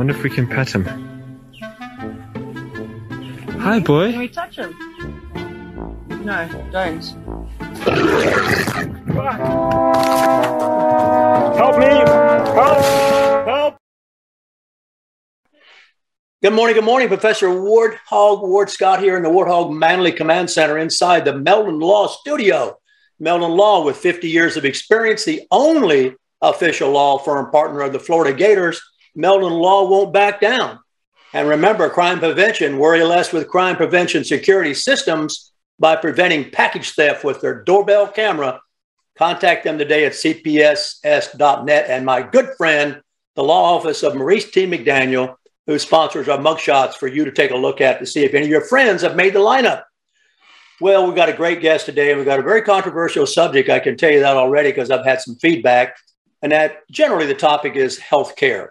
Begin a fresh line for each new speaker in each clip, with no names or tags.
Wonder if we can pet him. Hi, boy.
Can we touch him? No, don't.
Help me! Help! Help!
Good morning, good morning, Professor Warthog Ward Scott here in the Warthog Manly Command Center inside the Meldon Law Studio. Meldon Law, with 50 years of experience, the only official law firm partner of the Florida Gators, Meldon Law won't back down. And remember, crime prevention, worry less with crime prevention security systems by preventing package theft with their doorbell camera. Contact them today at cpss.net. And my good friend, the law office of Maurice T. McDaniel, who sponsors our mugshots for you to take a look at to see if any of your friends have made the lineup. Well, we've got a great guest today, and we've got a very controversial subject. I can tell you that already because I've had some feedback. And that generally the topic is healthcare.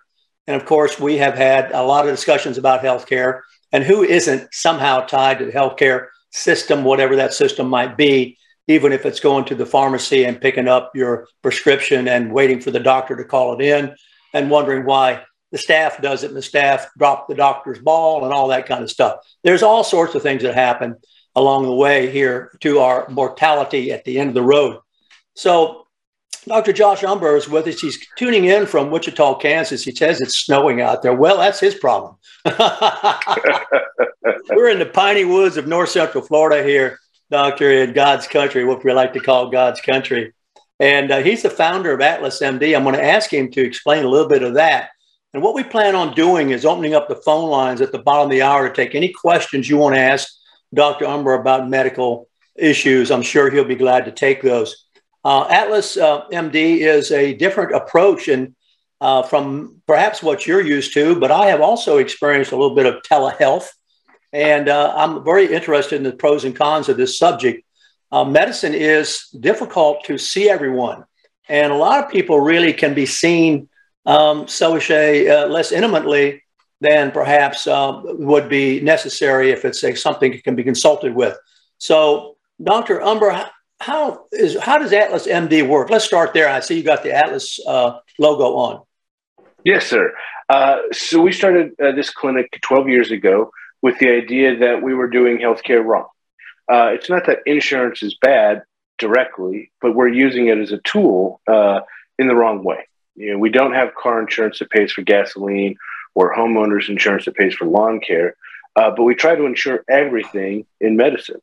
And of course, we have had a lot of discussions about healthcare and who isn't somehow tied to the healthcare system, whatever that system might be, even if it's going to the pharmacy and picking up your prescription and waiting for the doctor to call it in and wondering why the staff does it and the staff drop the doctor's ball and all that kind of stuff. There's all sorts of things that happen along the way here to our mortality at the end of the road. So Dr. Josh Umbehr is with us. He's tuning in from Wichita, Kansas. He says it's snowing out there. Well, that's his problem. We're in the piney woods of north central Florida here, Doctor, in God's country, what we like to call God's country. And uh, he's the founder of Atlas MD. I'm going to ask him to explain a little bit of that. And what we plan on doing is opening up the phone lines at the bottom of the hour to take any questions you want to ask Dr. Umbehr about medical issues. I'm sure he'll be glad to take those. Uh, Atlas uh, MD is a different approach and uh, from perhaps what you're used to, but I have also experienced a little bit of telehealth, and uh, I'm very interested in the pros and cons of this subject. Uh, medicine is difficult to see everyone, and a lot of people really can be seen, um, so uh, less intimately than perhaps would be necessary if it's a, something that can be consulted with. So, Dr. Umbehr, how is how does Atlas MD work? Let's start there. I see you got the Atlas uh, logo on.
Yes, sir. Uh, so we started uh, this clinic 12 years ago with the idea that we were doing healthcare wrong. Uh, it's not that insurance is bad directly, but we're using it as a tool uh, in the wrong way. You know, we don't have car insurance that pays for gasoline or homeowners insurance that pays for lawn care, uh, but we try to insure everything in medicine.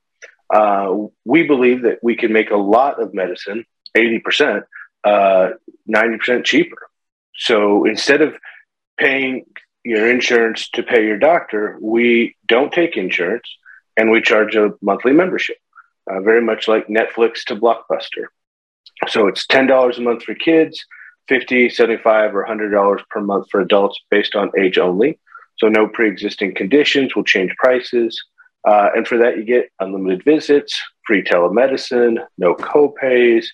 Uh, we believe that we can make a lot of medicine, 80%, 90% cheaper. So instead of paying your insurance to pay your doctor, we don't take insurance and we charge a monthly membership, uh, very much like Netflix to Blockbuster. So it's $10 a month for kids, 50, 75, or $100 per month for adults based on age only. So no pre-existing conditions will change prices. Uh, and for that, you get unlimited visits, free telemedicine, no copays.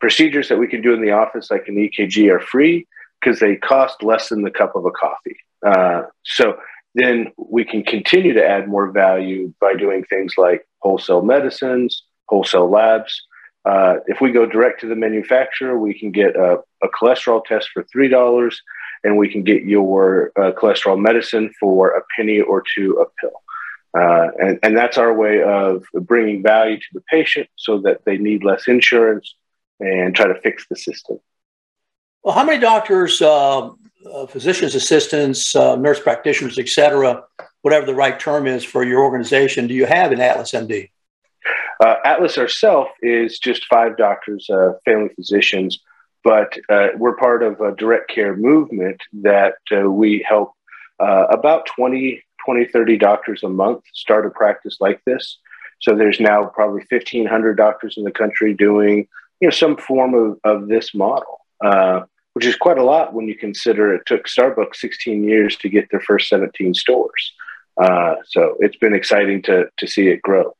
Procedures that we can do in the office, like an EKG, are free because they cost less than the cup of a coffee. Uh, so then we can continue to add more value by doing things like wholesale medicines, wholesale labs. Uh, if we go direct to the manufacturer, we can get a, a cholesterol test for $3 and we can get your uh, cholesterol medicine for a penny or two a pill. Uh, and, and that's our way of bringing value to the patient so that they need less insurance and try to fix the system.
Well, how many doctors, uh, uh, physicians' assistants, uh, nurse practitioners, et cetera, whatever the right term is for your organization, do you have in Atlas MD?
Uh, Atlas ourself is just five doctors, uh, family physicians, but uh, we're part of a direct care movement that we help about 20, 20, 30 doctors a month start a practice like this. So there's now probably 1,500 doctors in the country doing you know, some form of, of this model. Uh, which is quite a lot when you consider it took Starbucks 16 years to get their first 17 stores. Uh, so it's been exciting to to see it grow.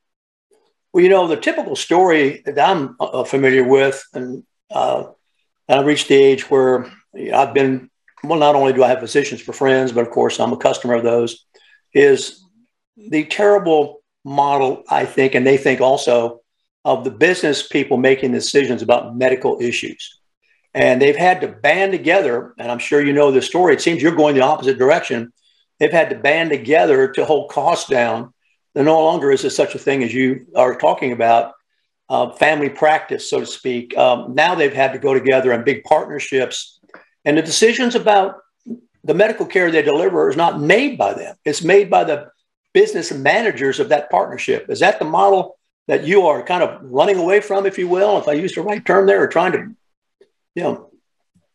Well, you know, the typical story that I'm uh, familiar with, and uh, I reached the age where I've been, well, not only do I have physicians for friends, but of course I'm a customer of those, is the terrible model, I think, and they think also of the business people making decisions about medical issues. And they've had to band together, and I'm sure you know this story. It seems you're going the opposite direction. They've had to band together to hold costs down there no longer is there such a thing as you are talking about, uh, family practice, so to speak. Um, now they've had to go together in big partnerships, and the decisions about the medical care they deliver is not made by them. It's made by the business managers of that partnership. Is that the model that you are kind of running away from, if you will, if I use the right term there, or trying to, you know?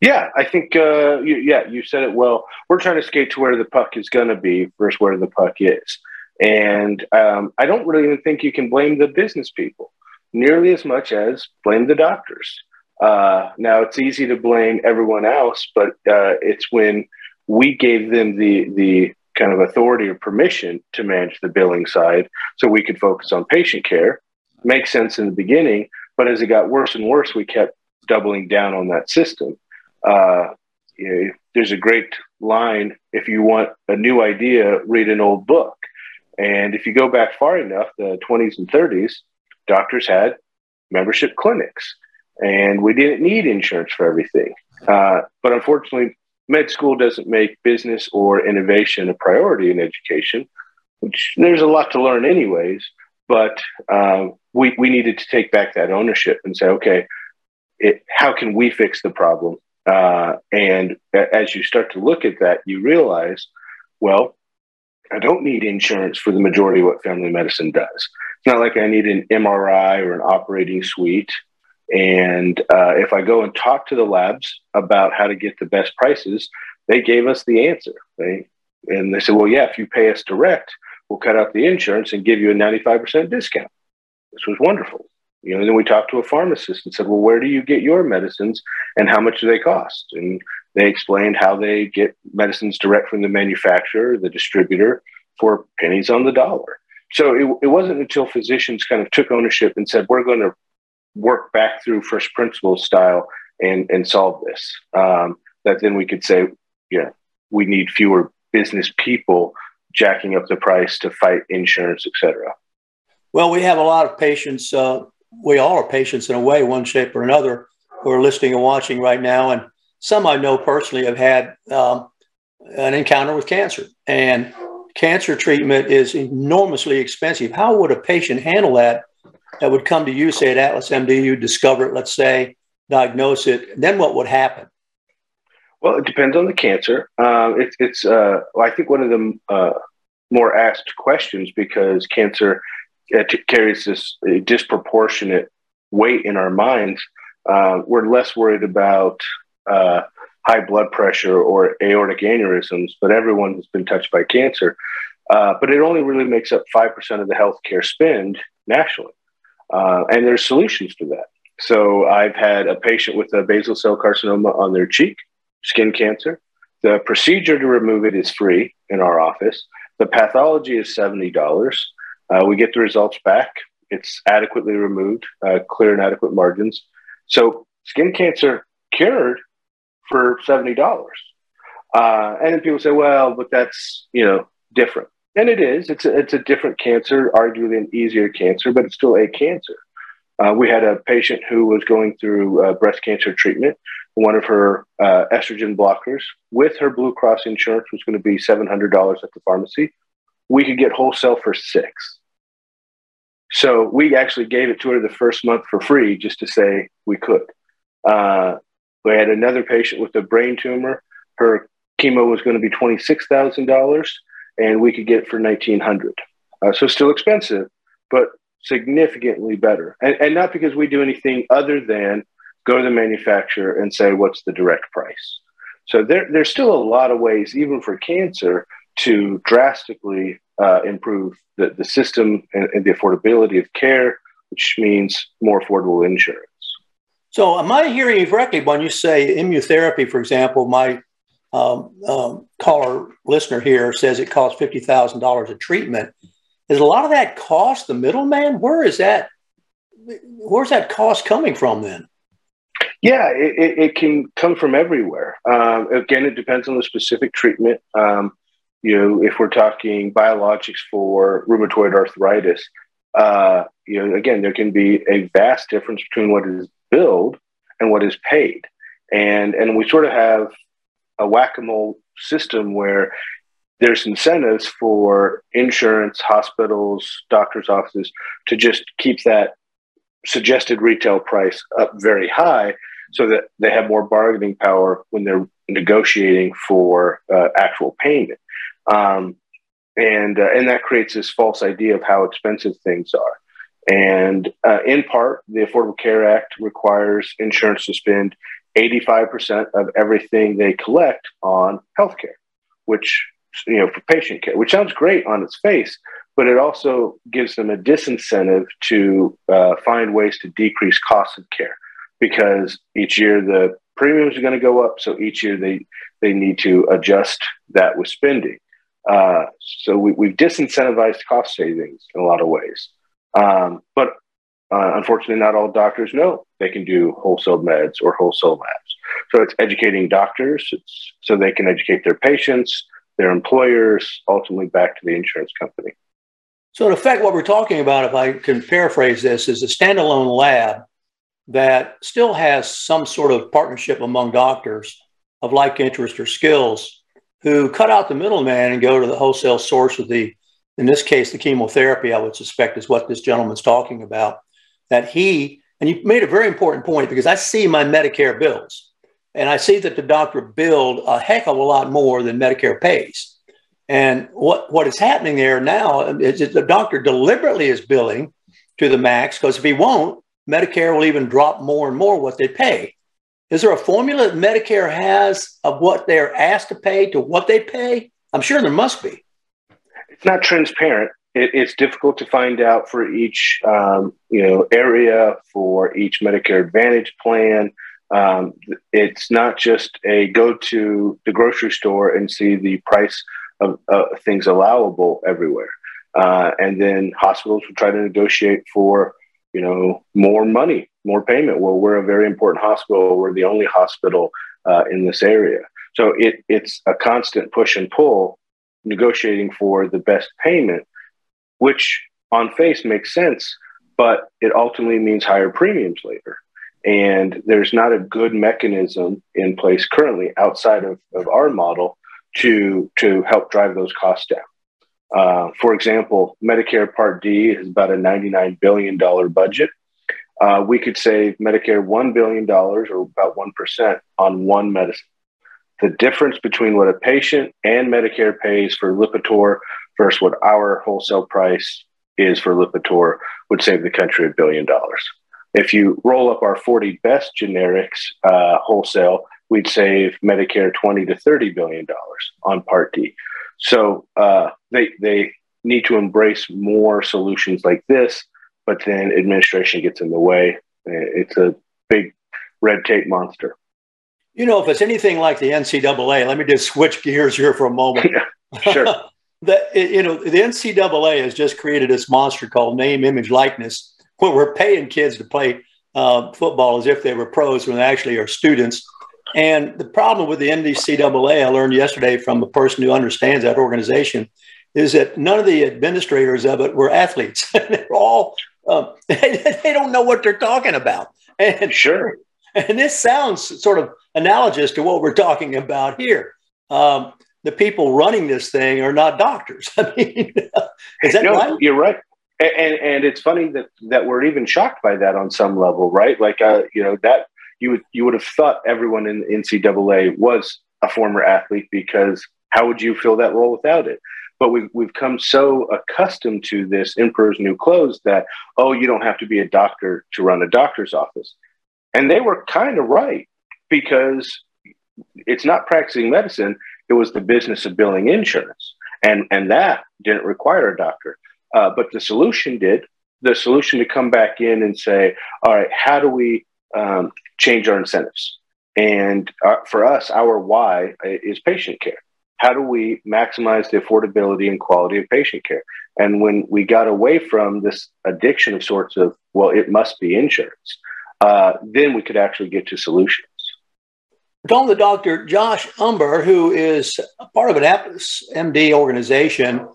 Yeah, I think, uh, you, yeah, you said it well. We're trying to skate to where the puck is going to be versus where the puck is. And um, I don't really even think you can blame the business people nearly as much as blame the doctors. Uh, now, it's easy to blame everyone else, but uh, it's when we gave them the, the kind of authority or permission to manage the billing side so we could focus on patient care. Makes sense in the beginning, but as it got worse and worse, we kept doubling down on that system. Uh, you know, there's a great line if you want a new idea, read an old book. And if you go back far enough, the 20s and 30s, doctors had membership clinics, and we didn't need insurance for everything. Uh, but unfortunately, med school doesn't make business or innovation a priority in education, which there's a lot to learn, anyways. But um, we, we needed to take back that ownership and say, okay, it, how can we fix the problem? Uh, and as you start to look at that, you realize, well, I don't need insurance for the majority of what family medicine does. It's not like I need an MRI or an operating suite. And uh, if I go and talk to the labs about how to get the best prices, they gave us the answer. They, and they said, well, yeah, if you pay us direct, we'll cut out the insurance and give you a 95% discount. This was wonderful. You know, and then we talked to a pharmacist and said, well, where do you get your medicines and how much do they cost? And they explained how they get medicines direct from the manufacturer, the distributor, for pennies on the dollar. So it, it wasn't until physicians kind of took ownership and said, we're going to work back through first principles style and, and solve this, um, that then we could say, yeah, we need fewer business people jacking up the price to fight insurance, et cetera.
Well, we have a lot of patients. Uh, we all are patients in a way, one shape or another, who are listening and watching right now. And some I know personally have had um, an encounter with cancer, and cancer treatment is enormously expensive. How would a patient handle that? That would come to you, say at Atlas MD, you discover it, let's say, diagnose it. Then what would happen?
Well, it depends on the cancer. Uh, it, it's, uh, I think, one of the uh, more asked questions because cancer uh, carries this disproportionate weight in our minds. Uh, we're less worried about uh, high blood pressure or aortic aneurysms, but everyone has been touched by cancer. Uh, but it only really makes up 5% of the healthcare spend nationally. Uh, and there's solutions to that. So I've had a patient with a basal cell carcinoma on their cheek, skin cancer. The procedure to remove it is free in our office. The pathology is $70. Uh, we get the results back. It's adequately removed, uh, clear and adequate margins. So skin cancer cured for seventy dollars. Uh, and then people say, well, but that's you know different, and it is. It's a, it's a different cancer, arguably an easier cancer, but it's still a cancer. Uh, we had a patient who was going through uh, breast cancer treatment. One of her uh, estrogen blockers with her Blue Cross insurance was going to be seven hundred dollars at the pharmacy. We could get wholesale for six. So we actually gave it to her the first month for free just to say we could. Uh, we had another patient with a brain tumor. Her chemo was going to be $26,000 and we could get for 1900 uh, So still expensive, but significantly better. And, and not because we do anything other than go to the manufacturer and say, what's the direct price? So there, there's still a lot of ways, even for cancer, to drastically uh, improve the, the system and, and the affordability of care, which means more affordable insurance.
So, am I hearing you correctly when you say immunotherapy, for example? My um, um, caller listener here says it costs fifty thousand dollars a treatment. Is a lot of that cost the middleman? Where is that? Where's that cost coming from then?
Yeah, it, it can come from everywhere. Um, again, it depends on the specific treatment. Um, you know, if we're talking biologics for rheumatoid arthritis, uh, you know, again, there can be a vast difference between what is billed and what is paid, and and we sort of have a whack-a-mole system where there's incentives for insurance, hospitals, doctors' offices to just keep that suggested retail price up very high so that they have more bargaining power when they're negotiating for uh, actual payment. Um, and, uh, and that creates this false idea of how expensive things are. And uh, in part, the Affordable Care Act requires insurance to spend 85% of everything they collect on healthcare, which, you know, for patient care, which sounds great on its face, but it also gives them a disincentive to uh, find ways to decrease costs of care because each year the premiums are going to go up. So each year they, they need to adjust that with spending. Uh, so we, have disincentivized cost savings in a lot of ways. Um, but uh, unfortunately, not all doctors know they can do wholesale meds or wholesale labs. So it's educating doctors so they can educate their patients, their employers, ultimately back to the insurance company.
So, in effect, what we're talking about, if I can paraphrase this, is a standalone lab that still has some sort of partnership among doctors of like interest or skills who cut out the middleman and go to the wholesale source of the, in this case, the chemotherapy, I would suspect is what this gentleman's talking about. That he, and you made a very important point because I see my Medicare bills and I see that the doctor billed a heck of a lot more than Medicare pays. And what, what is happening there now is that the doctor deliberately is billing to the max because if he won't, Medicare will even drop more and more what they pay. Is there a formula that Medicare has of what they're asked to pay to what they pay? I'm sure there must be.
It's not transparent. It, it's difficult to find out for each um, you know area for each Medicare Advantage plan. Um, it's not just a go to the grocery store and see the price of uh, things allowable everywhere. Uh, and then hospitals will try to negotiate for you know, more money, more payment. Well, we're a very important hospital. We're the only hospital uh, in this area. So it, it's a constant push and pull, negotiating for the best payment, which on face makes sense, but it ultimately means higher premiums later. And there's not a good mechanism in place currently outside of, of our model to, to help drive those costs down. Uh, for example, Medicare Part D is about a $99 billion budget. Uh, we could save Medicare $1 billion or about 1% on one medicine. The difference between what a patient and Medicare pays for Lipitor versus what our wholesale price is for Lipitor would save the country a billion dollars. If you roll up our 40 best generics uh, wholesale, we'd save Medicare 20 to 30 billion dollars on Part D. So uh, they they need to embrace more solutions like this, but then administration gets in the way. It's a big red tape monster.
You know, if it's anything like the NCAA, let me just switch gears here for a moment.
sure.
that you know, the NCAA has just created this monster called name, image, likeness, where we're paying kids to play uh, football as if they were pros when they actually are students. And the problem with the NCAA, I learned yesterday from a person who understands that organization, is that none of the administrators of it were athletes. they're all um, they, they, don't know what they're talking about.
And sure.
And this sounds sort of analogous to what we're talking about here. Um, the people running this thing are not doctors. I mean, is that
no,
right?
You're right. And, and it's funny that that we're even shocked by that on some level, right? Like, uh, you know, that you would you would have thought everyone in NCAA was a former athlete because how would you fill that role without it? But we've we've come so accustomed to this emperor's new clothes that oh you don't have to be a doctor to run a doctor's office, and they were kind of right because it's not practicing medicine; it was the business of billing insurance, and and that didn't require a doctor. Uh, but the solution did. The solution to come back in and say, all right, how do we um, change our incentives. And uh, for us, our why is patient care. How do we maximize the affordability and quality of patient care? And when we got away from this addiction of sorts of, well, it must be insurance, uh, then we could actually get to solutions.
Talking to Dr. Josh Umbehr, who is part of an MD organization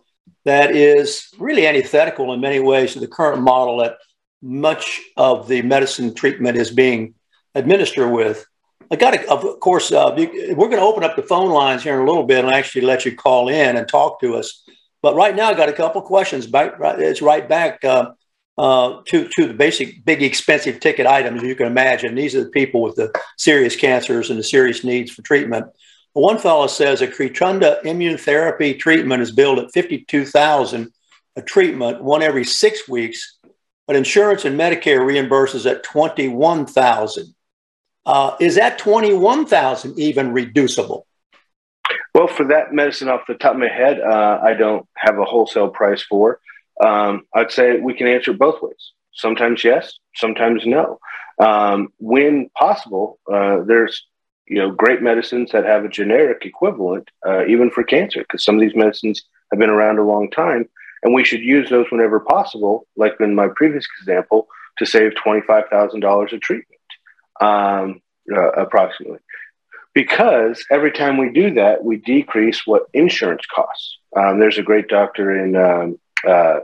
that is really antithetical in many ways to the current model that much of the medicine treatment is being administered with. I got to, of course, uh, we're going to open up the phone lines here in a little bit and actually let you call in and talk to us. But right now, I got a couple questions. Back, right, it's right back uh, uh, to to the basic, big, expensive ticket items you can imagine. These are the people with the serious cancers and the serious needs for treatment. One fellow says a Keytruda immunotherapy treatment is billed at fifty-two thousand a treatment, one every six weeks, but insurance and Medicare reimburses at twenty-one thousand. Uh, is that 21,000 even reducible?
Well, for that medicine off the top of my head, uh, I don't have a wholesale price for. Um, I'd say we can answer both ways. Sometimes yes, sometimes no. Um, when possible, uh, there's you know great medicines that have a generic equivalent, uh, even for cancer, because some of these medicines have been around a long time, and we should use those whenever possible. Like in my previous example, to save twenty five thousand dollars a treatment um, uh, approximately. Because every time we do that, we decrease what insurance costs. Um, there's a great doctor in um, uh,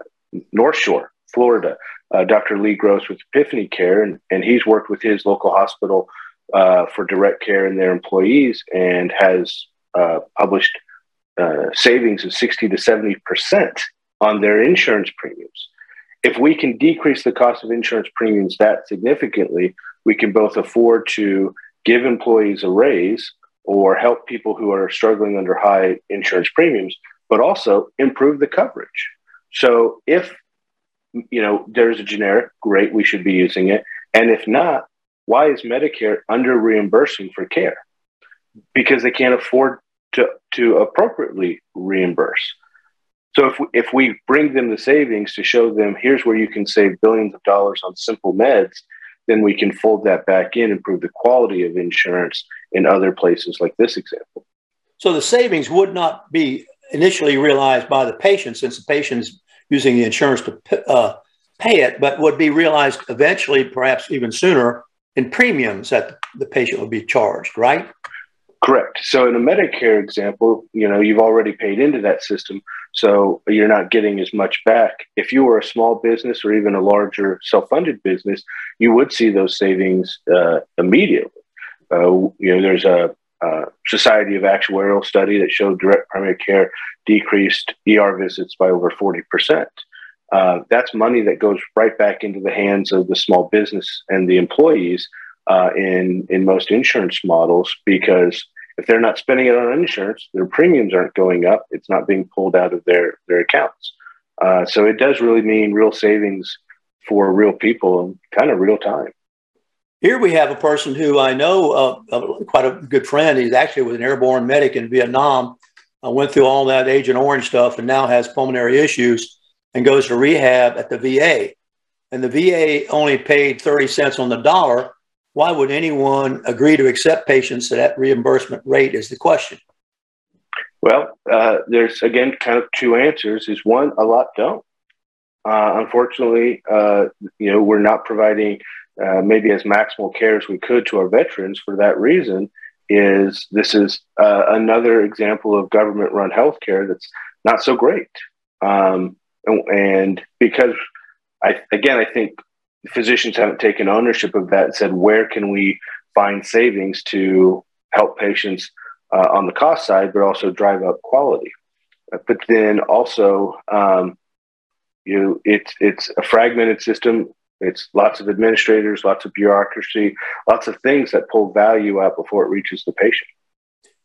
North Shore, Florida, uh, Dr. Lee Gross with Epiphany Care, and, and he's worked with his local hospital uh, for direct care and their employees and has uh, published uh, savings of 60 to 70% on their insurance premiums. If we can decrease the cost of insurance premiums that significantly, we can both afford to give employees a raise or help people who are struggling under high insurance premiums, but also improve the coverage. So if you know there's a generic, great, we should be using it. And if not, why is Medicare under reimbursing for care? Because they can't afford to, to appropriately reimburse. So if we, if we bring them the savings to show them here's where you can save billions of dollars on simple meds then we can fold that back in, and improve the quality of insurance in other places like this example.
So the savings would not be initially realized by the patient since the patient's using the insurance to uh, pay it, but would be realized eventually, perhaps even sooner, in premiums that the patient would be charged, right?
Correct. So in a Medicare example, you know, you've already paid into that system, so you're not getting as much back. If you were a small business or even a larger self-funded business, you would see those savings uh, immediately. Uh, you know, there's a, a, Society of Actuarial study that showed direct primary care decreased ER visits by over 40%. Uh, that's money that goes right back into the hands of the small business and the employees uh, in in most insurance models because if they're not spending it on insurance, their premiums aren't going up. It's not being pulled out of their their accounts. Uh, so it does really mean real savings for real people kind of real time.
Here we have a person who I know, uh, uh, quite a good friend. He's actually was an airborne medic in Vietnam. I went through all that Agent Orange stuff and now has pulmonary issues and goes to rehab at the VA. And the VA only paid 30 cents on the dollar why would anyone agree to accept patients at that reimbursement rate is the question.
Well, uh, there's again kind of two answers. Is one, a lot don't. Uh, unfortunately, uh, you know, we're not providing uh, maybe as maximal care as we could to our veterans. For that reason, is this is uh, another example of government-run healthcare that's not so great. Um, and, and because I again, I think physicians haven't taken ownership of that and said, where can we find savings to help patients uh, on the cost side, but also drive up quality. Uh, but then also, um, you it's it's a fragmented system. It's lots of administrators, lots of bureaucracy, lots of things that pull value out before it reaches the patient.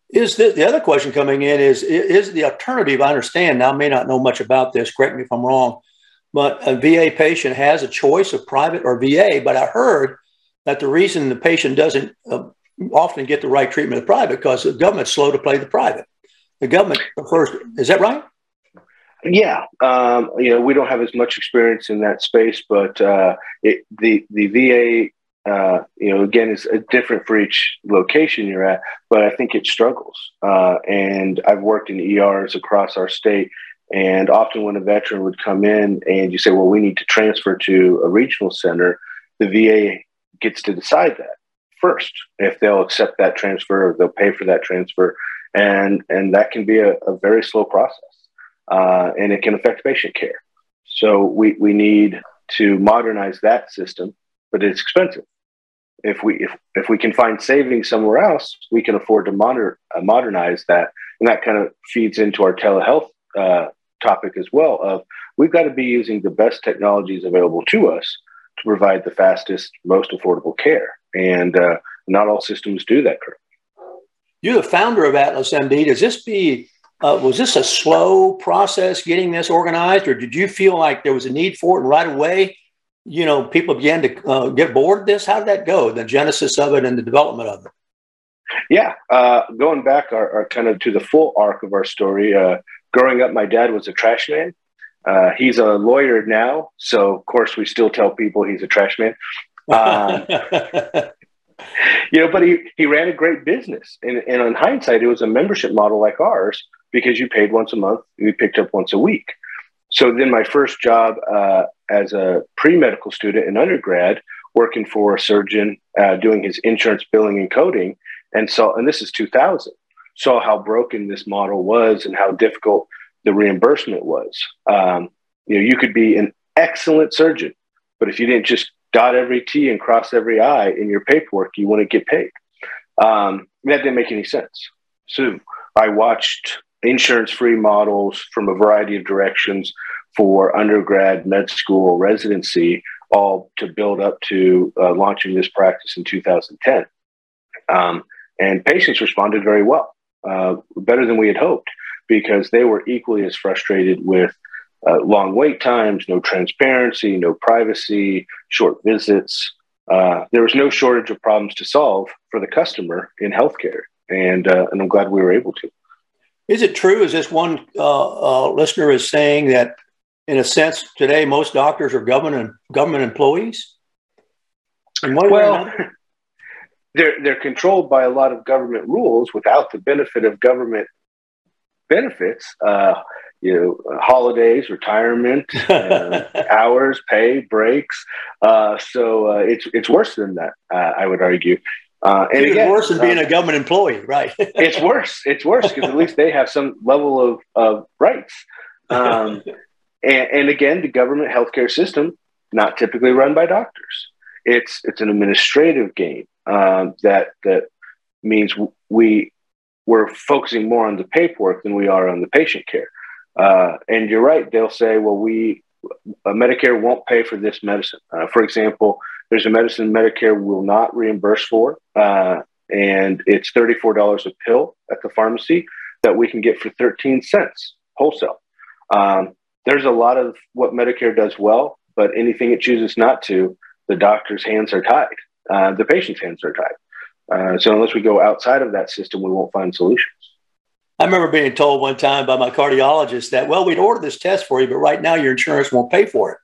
Is the, the other question coming in is is the alternative? I understand now. I may not know much about this. Correct me if I'm wrong but a VA patient has a choice of private or VA. But I heard that the reason the patient doesn't uh, often get the right treatment of private because the government's slow to play the private. The government first, is that right?
Yeah, um, you know, we don't have as much experience in that space, but uh, it, the the VA uh, you know, again, it's different for each location you're at, but I think it struggles. Uh, and I've worked in ERs across our state, and often when a veteran would come in and you say, well, we need to transfer to a regional center, the VA gets to decide that first if they'll accept that transfer or they'll pay for that transfer. And, and that can be a, a very slow process, uh, and it can affect patient care. So we, we need to modernize that system, but it's expensive if we if, if we can find savings somewhere else, we can afford to moder, uh, modernize that, and that kind of feeds into our telehealth uh, topic as well. Of we've got to be using the best technologies available to us to provide the fastest, most affordable care, and uh, not all systems do that correctly.
You're the founder of Atlas MD. Does this be uh, was this a slow process getting this organized, or did you feel like there was a need for it right away? you know, people began to uh, get bored of this? How did that go? The genesis of it and the development of it.
Yeah, uh, going back our, our, kind of to the full arc of our story. Uh, growing up, my dad was a trash man. Uh, he's a lawyer now, so of course we still tell people he's a trash man. Um, you know, but he he ran a great business, and, and in hindsight, it was a membership model like ours because you paid once a month, we picked up once a week. So then my first job uh, as a pre-medical student in undergrad, working for a surgeon, uh, doing his insurance billing and coding, and so and this is 2000, saw how broken this model was and how difficult the reimbursement was. Um, you know, you could be an excellent surgeon, but if you didn't just dot every T and cross every I in your paperwork, you wouldn't get paid. Um, that didn't make any sense. So I watched insurance free models from a variety of directions for undergrad, med school, residency, all to build up to uh, launching this practice in 2010. Um, and patients responded very well, uh, better than we had hoped, because they were equally as frustrated with uh, long wait times, no transparency, no privacy, short visits. Uh, there was no shortage of problems to solve for the customer in healthcare. And, uh, and I'm glad we were able to.
Is it true, as this one uh, uh, listener is saying, that in a sense today most doctors are government government employees?
well, they're they're controlled by a lot of government rules without the benefit of government benefits. Uh, you know, holidays, retirement, uh, hours, pay, breaks. Uh, so uh, it's it's worse than that. Uh, I would argue.
Uh, and it's worse than being uh, a government employee, right?
it's worse. It's worse because at least they have some level of, of rights. Um, and, and, again, the government healthcare system not typically run by doctors. It's it's an administrative game um, that that means we we're focusing more on the paperwork than we are on the patient care. Uh, and you're right; they'll say, "Well, we uh, Medicare won't pay for this medicine." Uh, for example, there's a medicine Medicare will not reimburse for, uh, and it's $34 a pill at the pharmacy that we can get for 13 cents wholesale. Um, there's a lot of what Medicare does well, but anything it chooses not to, the doctor's hands are tied, uh, the patient's hands are tied. Uh, so unless we go outside of that system, we won't find solutions.
I remember being told one time by my cardiologist that, well, we'd order this test for you, but right now your insurance won't pay for it.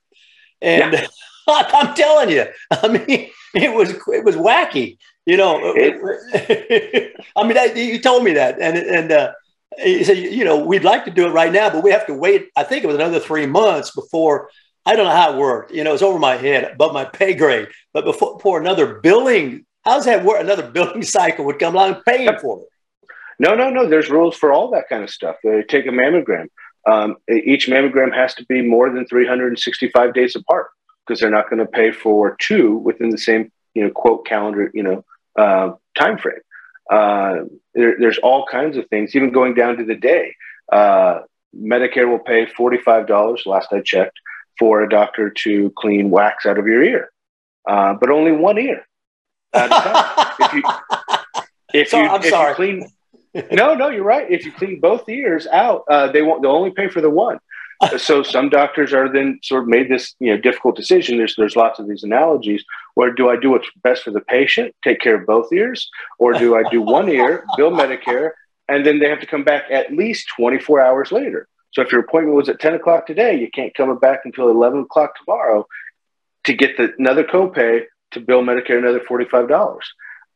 And yeah. I'm telling you, I mean, it was it was wacky. You know, I mean, I, you told me that, and and uh, he said, you know, we'd like to do it right now, but we have to wait. I think it was another three months before. I don't know how it worked. You know, it's over my head, above my pay grade. But before, before another billing, how's that work? Another billing cycle would come along paying for it.
No, no, no. There's rules for all that kind of stuff. They take a mammogram. Um, each mammogram has to be more than 365 days apart because they're not going to pay for two within the same you know quote calendar you know uh, time frame. Uh, there, there's all kinds of things, even going down to the day. Uh, Medicare will pay forty five dollars. Last I checked, for a doctor to clean wax out of your ear, uh, but only one ear. if you, if
so,
you,
I'm
if
sorry.
You clean, no, no, you're right. If you clean both ears out, uh, they won't. They'll only pay for the one so some doctors are then sort of made this you know difficult decision. There's there's lots of these analogies. Where do I do what's best for the patient, take care of both ears, or do I do one ear, bill Medicare, and then they have to come back at least 24 hours later. So if your appointment was at 10 o'clock today, you can't come back until 11 o'clock tomorrow to get the, another copay to bill Medicare another $45.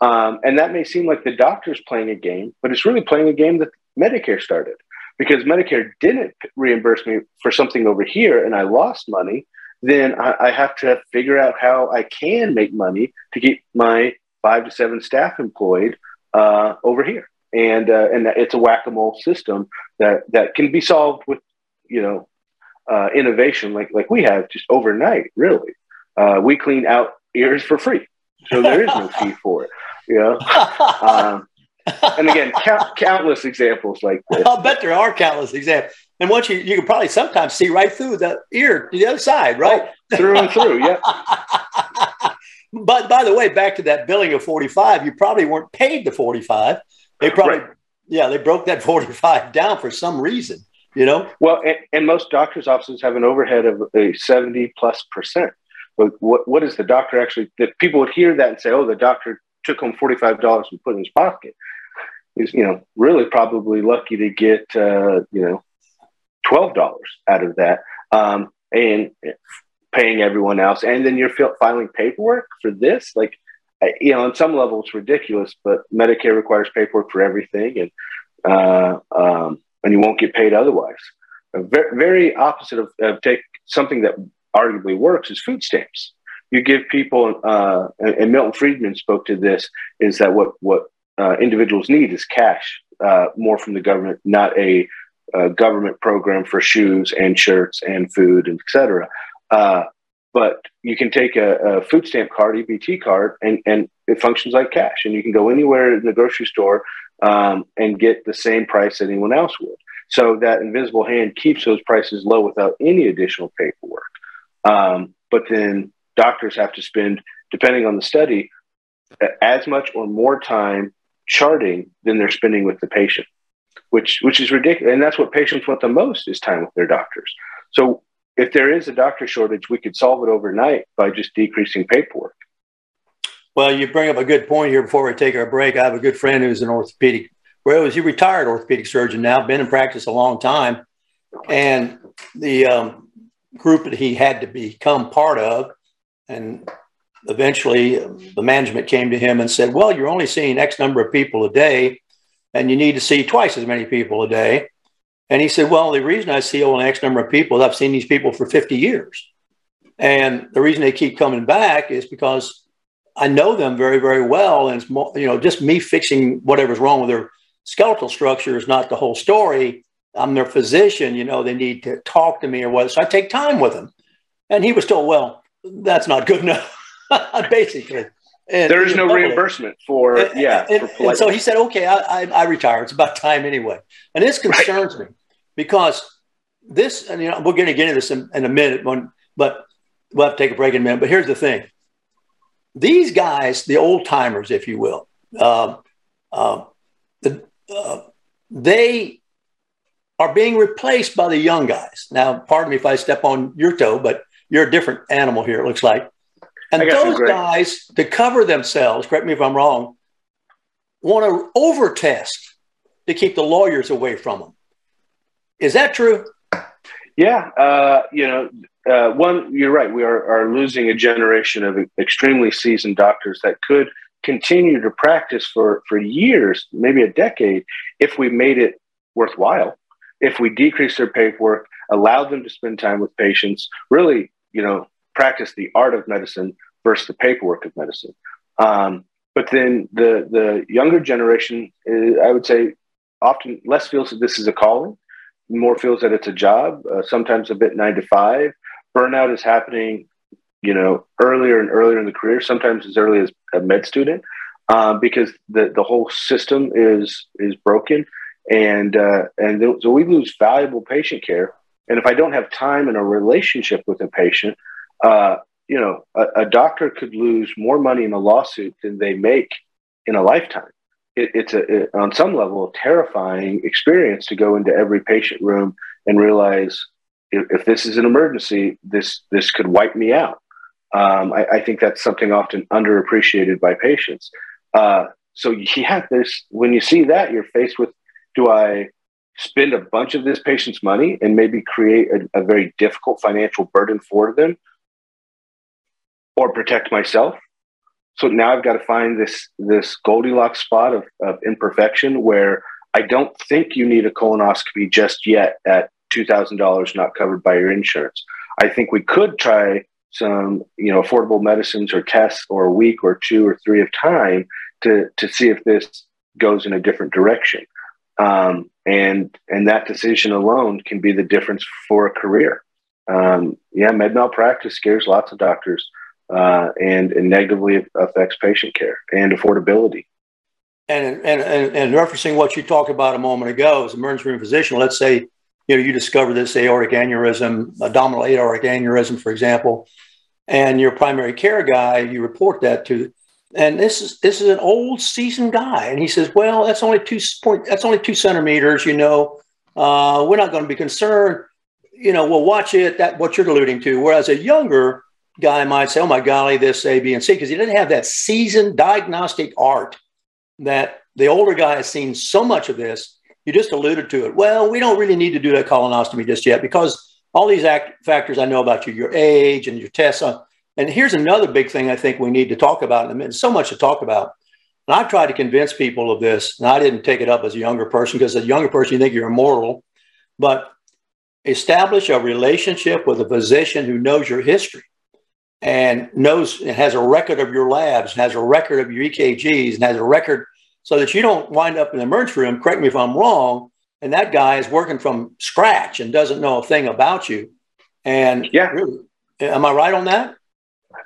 Um, and that may seem like the doctor's playing a game, but it's really playing a game that Medicare started because Medicare didn't reimburse me for something over here and I lost money. Then I, I have to figure out how I can make money to keep my five to seven staff employed uh, over here. And, uh, and it's a whack-a-mole system that, that can be solved with, you know, uh, innovation like, like we have just overnight, really. Uh, we clean out ears for free. So there is no fee for it. You know? Um, and again, count, countless examples like this.
I'll bet there are countless examples. And once you, you can probably sometimes see right through the ear to the other side, right?
Oh, through and through, yeah.
but by the way, back to that billing of 45, you probably weren't paid the 45. They probably, right. yeah, they broke that 45 down for some reason, you know?
Well, and, and most doctor's offices have an overhead of a 70 plus percent. But what, what is the doctor actually, that people would hear that and say, oh, the doctor took home $45 and put in his pocket. He's, you know, really probably lucky to get, uh, you know, $12 out of that. Um, and paying everyone else. And then you're filing paperwork for this. Like, you know, on some level, it's ridiculous, but Medicare requires paperwork for everything. And, uh, um, and you won't get paid otherwise. Very, very opposite of, of take something that arguably works is food stamps. You give people, uh, and Milton Friedman spoke to this, is that what what uh, individuals need is cash uh, more from the government, not a, a, government program for shoes and shirts and food and etc. Uh, but you can take a, a, food stamp card, EBT card, and, and it functions like cash. And you can go anywhere in the grocery store um, and get the same price that anyone else would. So that invisible hand keeps those prices low without any additional paperwork. Um, but then doctors have to spend, depending on the study, as much or more time charting than they're spending with the patient, which which is ridiculous. And that's what patients want the most is time with their doctors. So if there is a doctor shortage, we could solve it overnight by just decreasing paperwork.
Well, you bring up a good point here before we take our break. I have a good friend who's an orthopedic, well, he's a retired orthopedic surgeon now, been in practice a long time. And the um, group that he had to become part of, and eventually the management came to him and said, Well, you're only seeing X number of people a day, and you need to see twice as many people a day. And he said, Well, the reason I see only X number of people is I've seen these people for 50 years. And the reason they keep coming back is because I know them very, very well. And it's more, you know, just me fixing whatever's wrong with their skeletal structure is not the whole story. I'm their physician, you know, they need to talk to me or what. So I take time with them. And he was told, well, that's not good enough, basically.
And, there is no public. reimbursement for and, yeah.
And,
for
and, so he said, "Okay, I, I, I, retire. It's about time anyway." And this concerns right. me because this, and you know, we're going to get into this in, in, a minute, when, but we'll have to take a break in a minute. But here's the thing: these guys, the old timers, if you will, um, uh, the, uh, they are being replaced by the young guys. Now, pardon me if I step on your toe, but you're a different animal here. It looks like and those guys, to cover themselves, correct me if I'm wrong, want to overtest to keep the lawyers away from them. Is that true?
Yeah. Uh, you know, uh, one, you're right. We are, are losing a generation of extremely seasoned doctors that could continue to practice for, for years, maybe a decade, if we made it worthwhile, if we decreased their paperwork, allowed them to spend time with patients, really, you know, practice the art of medicine versus the paperwork of medicine. Um, but then the the younger generation, is, I would say, often less feels that this is a calling, more feels that it's a job. Uh, sometimes a bit nine to five. Burnout is happening, you know, earlier and earlier in the career. Sometimes as early as a med student, uh, because the the whole system is is broken, and uh, and th- so we lose valuable patient care. And if I don't have time and a relationship with a patient, uh, you know, a, a, doctor could lose more money in a lawsuit than they make in a lifetime. It, it's a, it, on some level, a terrifying experience to go into every patient room and realize if, if this is an emergency, this this could wipe me out. Um, I, I, think that's something often underappreciated by patients. Uh, so yeah, there's when you see that, you're faced with: Do I spend a bunch of this patient's money and maybe create a, a very difficult financial burden for them? Or protect myself so now I've got to find this this Goldilocks spot of, of imperfection where I don't think you need a colonoscopy just yet at two thousand dollars not covered by your insurance. I think we could try some you know affordable medicines or tests or a week or two or three of time to to see if this goes in a different direction. Um, and and that decision alone can be the difference for a career. Um, yeah, med malpractice scares lots of doctors uh, and, and negatively affects patient care and affordability.
And, and, and, and, referencing what you talked about a moment ago as emergency room physician, let's say you know you discover this aortic aneurysm, abdominal aortic aneurysm, for example, and your primary care guy, you report that to, and this is this is an old seasoned guy, and he says, well, that's only two point, that's only two centimeters, you know, uh, we're not going to be concerned, you know, we'll watch it. That what you're alluding to. Whereas a younger guy might say, oh my golly, this A, B, and C, because he didn't have that seasoned diagnostic art that the older guy has seen so much of this. You just alluded to it. Well, we don't really need to do that colonoscopy just yet because all these act- factors I know about you, your age and your tests. And here's another big thing I think we need to talk about in a minute. So much to talk about. And I've tried to convince people of this, and I didn't take it up as a younger person because as a younger person, you think you're immortal. But establish a relationship with a physician who knows your history and knows and has a record of your labs, and has a record of your EKGs, and has a record so that you don't wind up in the emergency room. Correct me if I'm wrong. And that guy is working from scratch and doesn't know a thing about you. And
yeah,
really, am I right on that?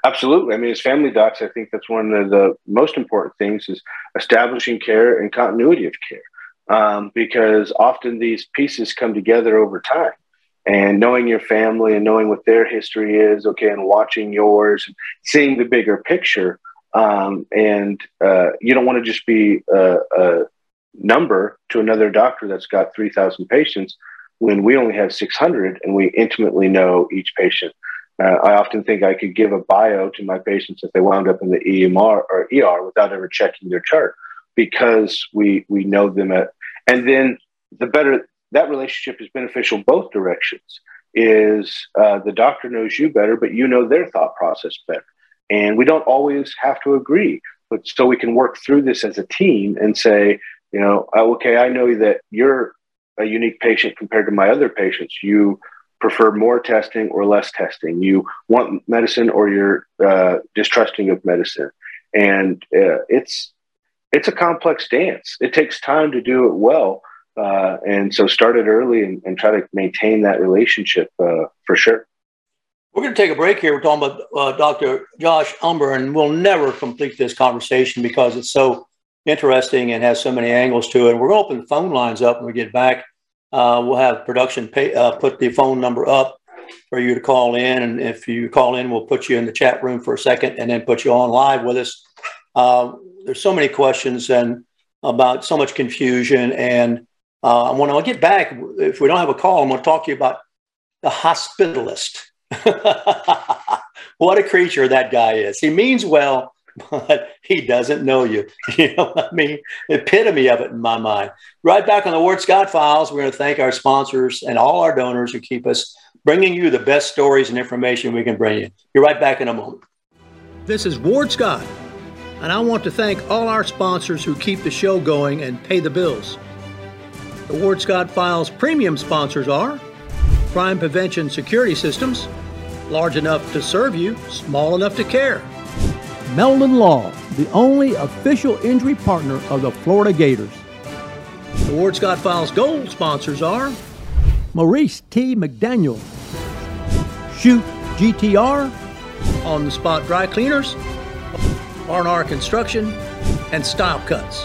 Absolutely. I mean, as family docs, I think that's one of the most important things is establishing care and continuity of care, um, because often these pieces come together over time and knowing your family and knowing what their history is okay and watching yours and seeing the bigger picture um, and uh, you don't want to just be a, a, number to another doctor that's got 3000 patients when we only have 600 and we intimately know each patient. Uh, i often think i could give a bio to my patients if they wound up in the emr or er without ever checking their chart because we we know them at and then the better that relationship is beneficial both directions is uh, the doctor knows you better but you know their thought process better. And we don't always have to agree but so we can work through this as a team and say you know uh, okay i know that you're a unique patient compared to my other patients. You prefer more testing or less testing. You want medicine or you're uh, distrusting of medicine. And uh, it's it's a complex dance. It takes time to do it well uh, and so started early and, and, try to maintain that relationship uh, for sure.
We're going to take a break here. We're talking about uh, Dr. Josh Umbehr, and we'll never complete this conversation because it's so interesting and has so many angles to it. We're going to open the phone lines up when we get back. Uh, we'll have production pay, uh, put the phone number up for you to call in. And if you call in, we'll put you in the chat room for a second and then put you on live with us. Uh, there's so many questions and about so much confusion and uh, when I get back, if we don't have a call, I'm going to talk to you about the hospitalist. what a creature that guy is. He means well, but he doesn't know you. You know what I mean? Epitome of it in my mind. Right back on the Ward Scott Files, we're going to thank our sponsors and all our donors who keep us bringing you the best stories and information we can bring you. You're right back in a moment.
This is Ward Scott, and I want to thank all our sponsors who keep the show going and pay the bills. The Ward Scott Files premium sponsors are Crime Prevention Security Systems, large enough to serve you, small enough to care.
Meldon Law, the only official injury partner of the Florida Gators.
The Ward Scott Files gold sponsors are
Maurice T. McDaniel, Shoot GTR,
On the Spot Dry Cleaners, R&R Construction, and Style Cuts.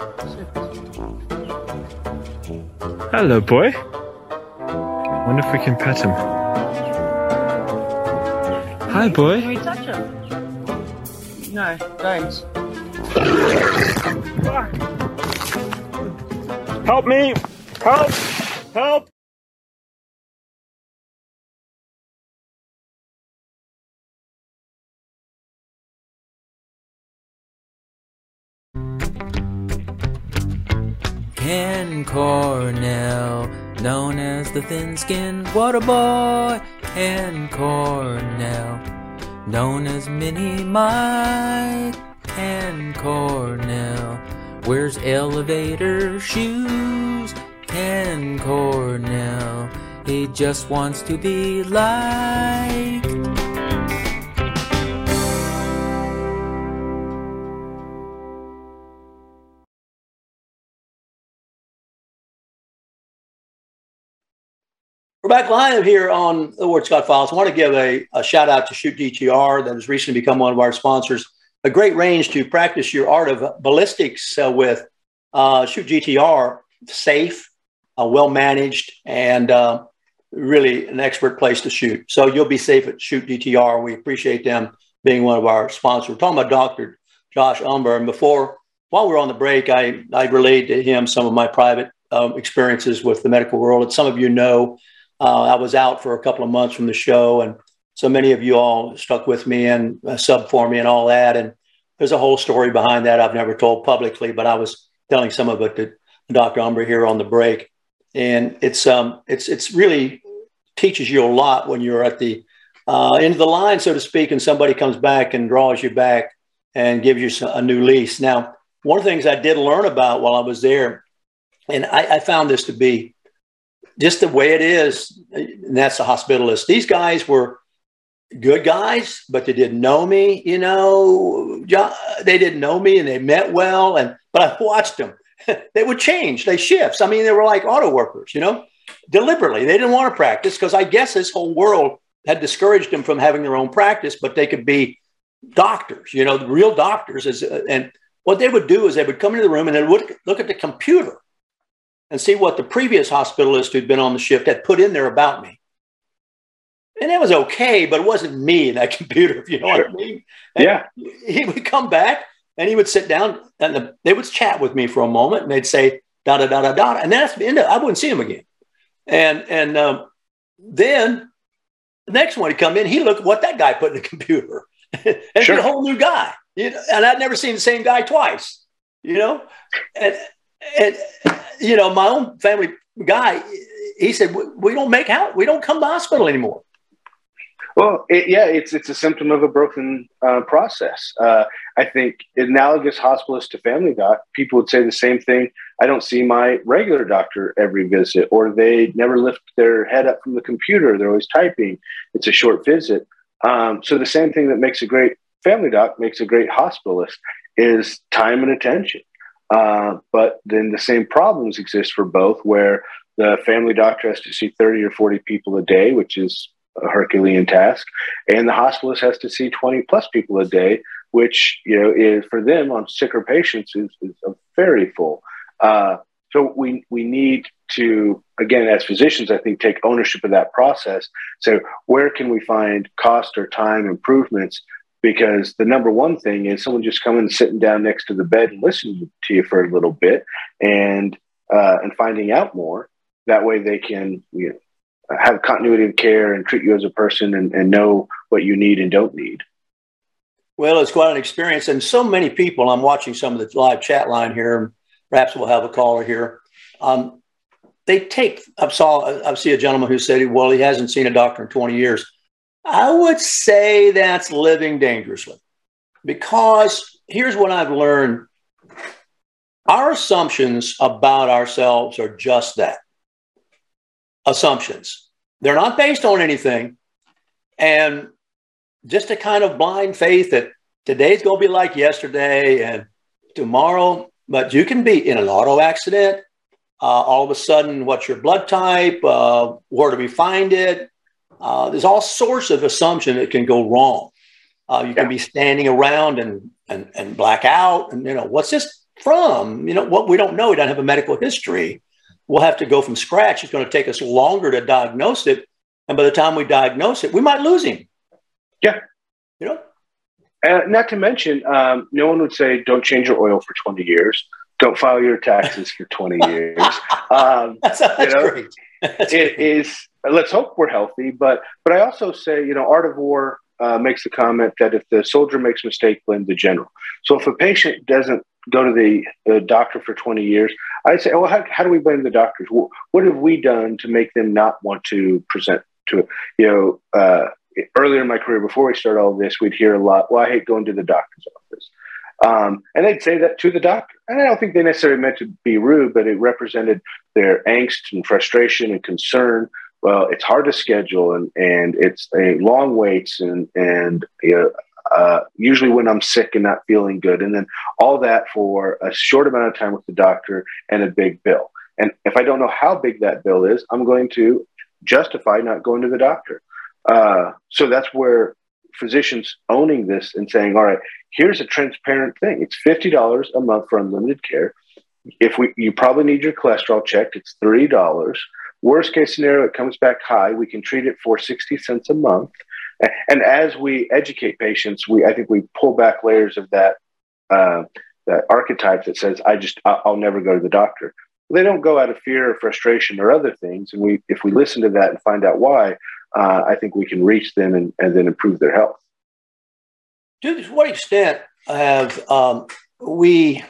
Hello, boy. Wonder if we can pet him. Hi, boy.
Can we touch him? No, don't.
Help me! Help! Help!
Cornell, known as the thin skinned water boy. Ken Cornell, known as Mini Mike. Ken Cornell wears elevator shoes. Ken Cornell, he just wants to be like.
We're back live here on the Ward Scott Files. I want to give a, a shout out to Shoot GTR that has recently become one of our sponsors. A great range to practice your art of ballistics uh, with. Uh, Shoot GTR, safe, uh, well managed, and uh, really an expert place to shoot. So you'll be safe at Shoot GTR. We appreciate them being one of our sponsors. We're talking about Dr. Josh Umbehr. And before, while we are on the break, I, I relayed to him some of my private um, experiences with the medical world. And some of you know uh, I was out for a couple of months from the show, and so many of you all stuck with me and uh, sub for me and all that. And there's a whole story behind that I've never told publicly, but I was telling some of it to Dr. Umbehr here on the break, and it's um it's it's really teaches you a lot when you're at the uh, end of the line, so to speak, and somebody comes back and draws you back and gives you a new lease. Now, one of the things I did learn about while I was there, and I, I found this to be just the way it is, and that's the hospitalist. These guys were good guys, but they didn't know me. You know, they didn't know me, and they met well. And but I watched them; they would change, they shifts. I mean, they were like auto workers. You know, deliberately they didn't want to practice because I guess this whole world had discouraged them from having their own practice, but they could be doctors. You know, real doctors. Is and what they would do is they would come into the room and they would look at the computer and see what the previous hospitalist who'd been on the shift had put in there about me. And it was okay, but it wasn't me, in that computer, if you know sure. what I mean. And
yeah.
He would come back and he would sit down and the, they would chat with me for a moment and they'd say, da da da da da. And that's the end of it. I wouldn't see him again. And, and um, then the next one he'd come in, he looked at what that guy put in the computer. and sure. a whole new guy. You know, and I'd never seen the same guy twice, you know? And, and you know, my own family guy, he said, "We don't make out. We don't come to hospital anymore."
Well, it, yeah, it's it's a symptom of a broken uh, process. Uh, I think analogous hospitalist to family doc, people would say the same thing. I don't see my regular doctor every visit, or they never lift their head up from the computer. They're always typing. It's a short visit. Um, so the same thing that makes a great family doc makes a great hospitalist is time and attention. Uh, but then the same problems exist for both, where the family doctor has to see 30 or 40 people a day, which is a Herculean task, and the hospitalist has to see 20 plus people a day, which you know is for them on sicker patients is, is very full. Uh, so we we need to again as physicians, I think, take ownership of that process. So where can we find cost or time improvements because the number one thing is someone just coming and sitting down next to the bed and listening to you for a little bit and uh, and finding out more. That way, they can you know, have continuity of care and treat you as a person and, and know what you need and don't need.
Well, it's quite an experience, and so many people. I'm watching some of the live chat line here. Perhaps we'll have a caller here. Um, they take. I saw. I see a gentleman who said, "Well, he hasn't seen a doctor in 20 years." I would say that's living dangerously because here's what I've learned our assumptions about ourselves are just that assumptions. They're not based on anything. And just a kind of blind faith that today's going to be like yesterday and tomorrow, but you can be in an auto accident. Uh, all of a sudden, what's your blood type? Uh, where do we find it? Uh, there's all sorts of assumption that can go wrong. Uh, you can be standing around and, and and black out, and you know what's this from? You know what we don't know. We don't have a medical history. We'll have to go from scratch. It's going to take us longer to diagnose it, and by the time we diagnose it, we might lose him.
Yeah,
you know.
Uh, not to mention, um, no one would say don't change your oil for 20 years. Don't file your taxes for 20 years. Um,
that's, that's
you know,
great. That's
it
great.
is. Let's hope we're healthy, but but I also say, you know, Art of War uh, makes the comment that if the soldier makes a mistake, blame the general. So if a patient doesn't go to the uh, doctor for 20 years, I'd say, well, how, how do we blame the doctors? What, have we done to make them not want to present to, you know, uh, earlier in my career, before we started all this, we'd hear a lot, well, I hate going to the doctor's office. Um, and they'd say that to the doctor. And I don't think they necessarily meant to be rude, but it represented their angst and frustration and concern. Well, it's hard to schedule and, and it's a long waits and, and, you know, uh, usually when I'm sick and not feeling good. And then all that for a short amount of time with the doctor and a big bill. And if I don't know how big that bill is, I'm going to justify not going to the doctor. Uh, so that's where physicians owning this and saying, all right, here's a transparent thing. It's $50 a month for unlimited care. If we, you probably need your cholesterol checked, it's $30. Worst case scenario, it comes back high. We can treat it for 60 cents a month. And as we educate patients, we, I think we pull back layers of that, uh, that archetype that says, I just, I'll never go to the doctor. They don't go out of fear or frustration or other things. And we, if we listen to that and find out why, uh, I think we can reach them and, and then improve their health.
To what extent have um, we?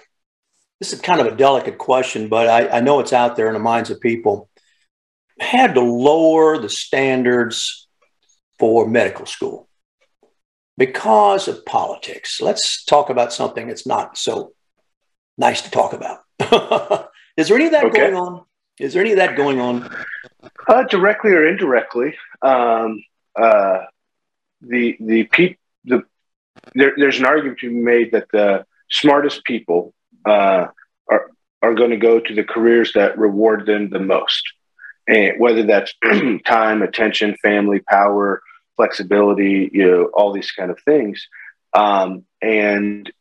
This is kind of a delicate question, but I, I know it's out there in the minds of people. Had to lower the standards for medical school because of politics. Let's talk about something that's not so nice to talk about. is there any of that
Okay.
going on? Is there any of that going on?
Uh, directly or indirectly, um, uh, the the pe- the there, there's an argument to be made that the smartest people uh, are are going to go to the careers that reward them the most, and whether that's time, attention, family, power, flexibility, you know, all these kind of things. Um, and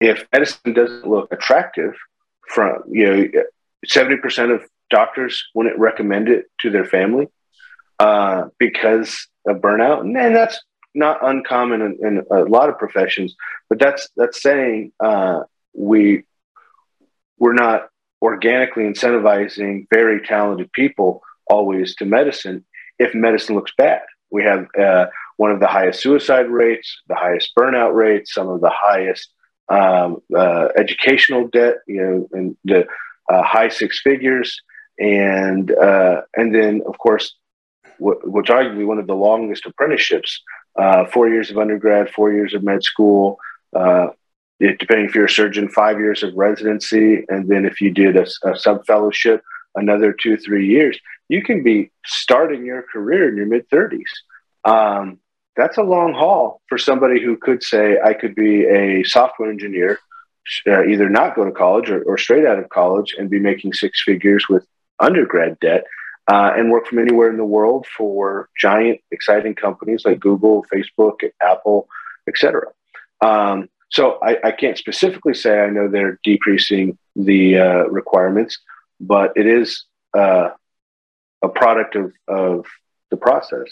if medicine doesn't look attractive, from you know, seventy percent of doctors wouldn't recommend it to their family uh, because of burnout, and, and that's not uncommon in, in a lot of professions. But that's that's saying uh, we we're not organically incentivizing very talented people always to medicine if medicine looks bad. We have uh, one of the highest suicide rates, the highest burnout rates, some of the highest um, uh, educational debt, you know, and the uh, high six figures, and uh, and then of course, what's arguably one of the longest apprenticeships: uh, four years of undergrad, four years of med school. It, depending if you're a surgeon, five years of residency, and then if you did a, a sub fellowship, another two, three years. You can be starting your career in your mid 30s. Um, that's a long haul for somebody who could say, I could be a software engineer, uh, either not go to college or, or straight out of college and be making six figures with undergrad debt uh, and work from anywhere in the world for giant, exciting companies like Google, Facebook, Apple, etc. Um, so I, I, can't specifically say I know they're decreasing the uh, requirements, but it is uh, a product of, of the process.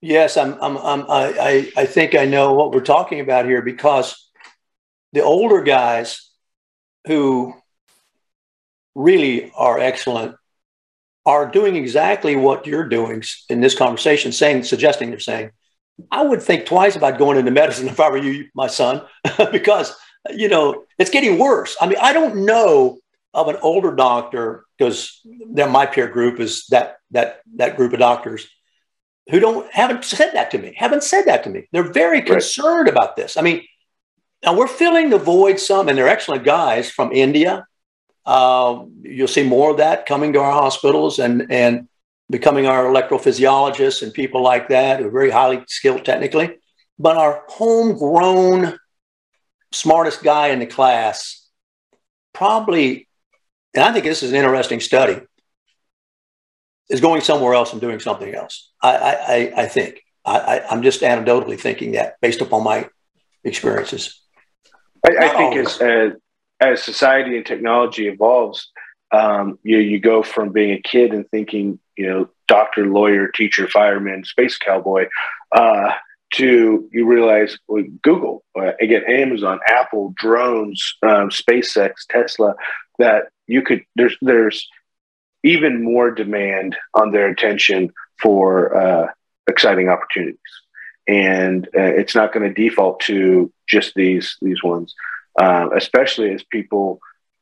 Yes, I'm, I'm, I'm, I, I think I know what we're talking about here because the older guys who really are excellent are doing exactly what you're doing in this conversation, saying, suggesting they're saying, I would think twice about going into medicine if I were you, my son, because, you know, it's getting worse. I mean, I don't know of an older doctor because my peer group is that, that, that group of doctors who don't haven't said that to me, haven't said that to me. They're very concerned right. about this. I mean, now we're filling the void some, and they're excellent guys from India. Uh, you'll see more of that coming to our hospitals, and and becoming our electrophysiologists and people like that who are very highly skilled technically. But our homegrown smartest guy in the class probably, and I think this is an interesting study, is going somewhere else and doing something else. I, I, I think. I, am just anecdotally thinking that based upon my experiences.
I, I think as, as, as society and technology evolves, um, you you go from being a kid and thinking you know doctor, lawyer, teacher, fireman, space cowboy, uh, to you realize well, Google, uh, again, Amazon, Apple, drones, um, SpaceX, Tesla, that you could there's there's even more demand on their attention for uh, exciting opportunities, and uh, it's not going to default to just these these ones, uh, especially as people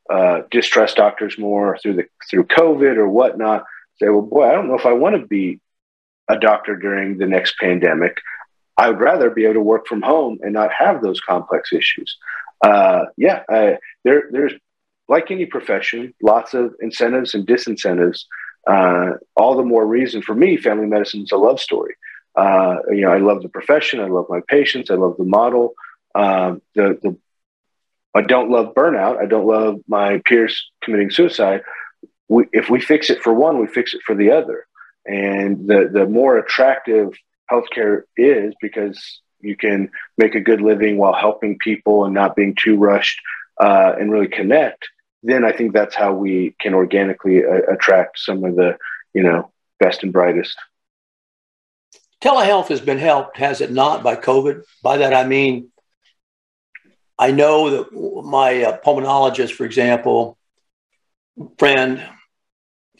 uh, distrust doctors more through the through COVID or whatnot. Say, well, boy, I don't know if I want to be a doctor during the next pandemic. I would rather be able to work from home and not have those complex issues. Uh, yeah, uh, there, there's like any profession, lots of incentives and disincentives. Uh, all the more reason for me, family medicine is a love story. Uh, you know, I love the profession, I love my patients, I love the model. Um, the, the I don't love burnout. I don't love my peers committing suicide. We, if we fix it for one, we fix it for the other. And the the more attractive healthcare is because you can make a good living while helping people and not being too rushed uh, and really connect, then I think that's how we can organically uh, attract some of the, you know, best and brightest.
Telehealth has been helped, has it not, by COVID? By that I mean, I know that my uh, pulmonologist, for example, friend,